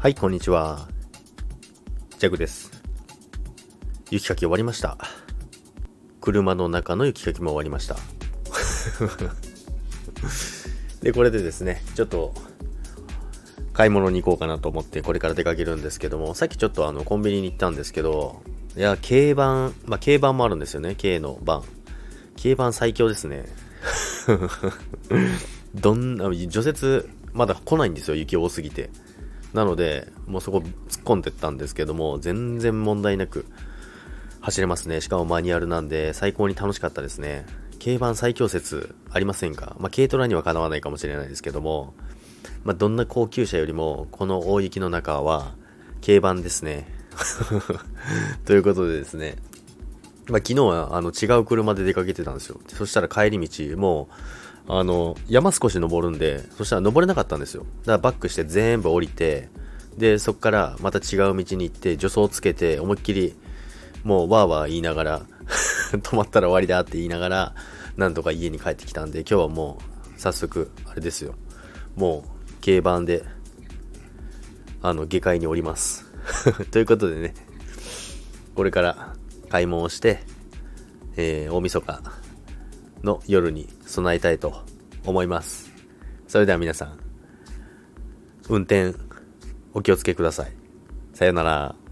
はい、こんにちは。ジャグです。雪かき終わりました。車の中の雪かきも終わりました。で、これでですね、ちょっと、買い物に行こうかなと思って、これから出かけるんですけども、さっきちょっとあの、コンビニに行ったんですけど、いや、軽バン、まあ、軽バンもあるんですよね、軽のバン。軽バン最強ですね。どんな、除雪、まだ来ないんですよ、雪多すぎて。なので、もうそこ突っ込んでったんですけども、全然問題なく走れますね。しかもマニュアルなんで、最高に楽しかったですね。軽バン最強説ありませんか？まあ、軽トラにはかなわないかもしれないですけども、まあ、どんな高級車よりも、この大雪の中は、軽バンですね。ということでですね、まあ、昨日はあの違う車で出かけてたんですよ。そしたら帰り道、もう、あの、山少し登るんで、そしたら登れなかったんですよ。だからバックして全部降りて、で、そこからまた違う道に行って、助走つけて、思いっきり、もうわーわー言いながら、止まったら終わりだって言いながら、なんとか家に帰ってきたんで、今日はもう、早速、あれですよ。もう、軽バンで、あの、下界におります。ということでね、これから買い物をして、えー、大晦日の夜に備えたいと思います。それでは皆さん、運転お気をつけください。さよなら。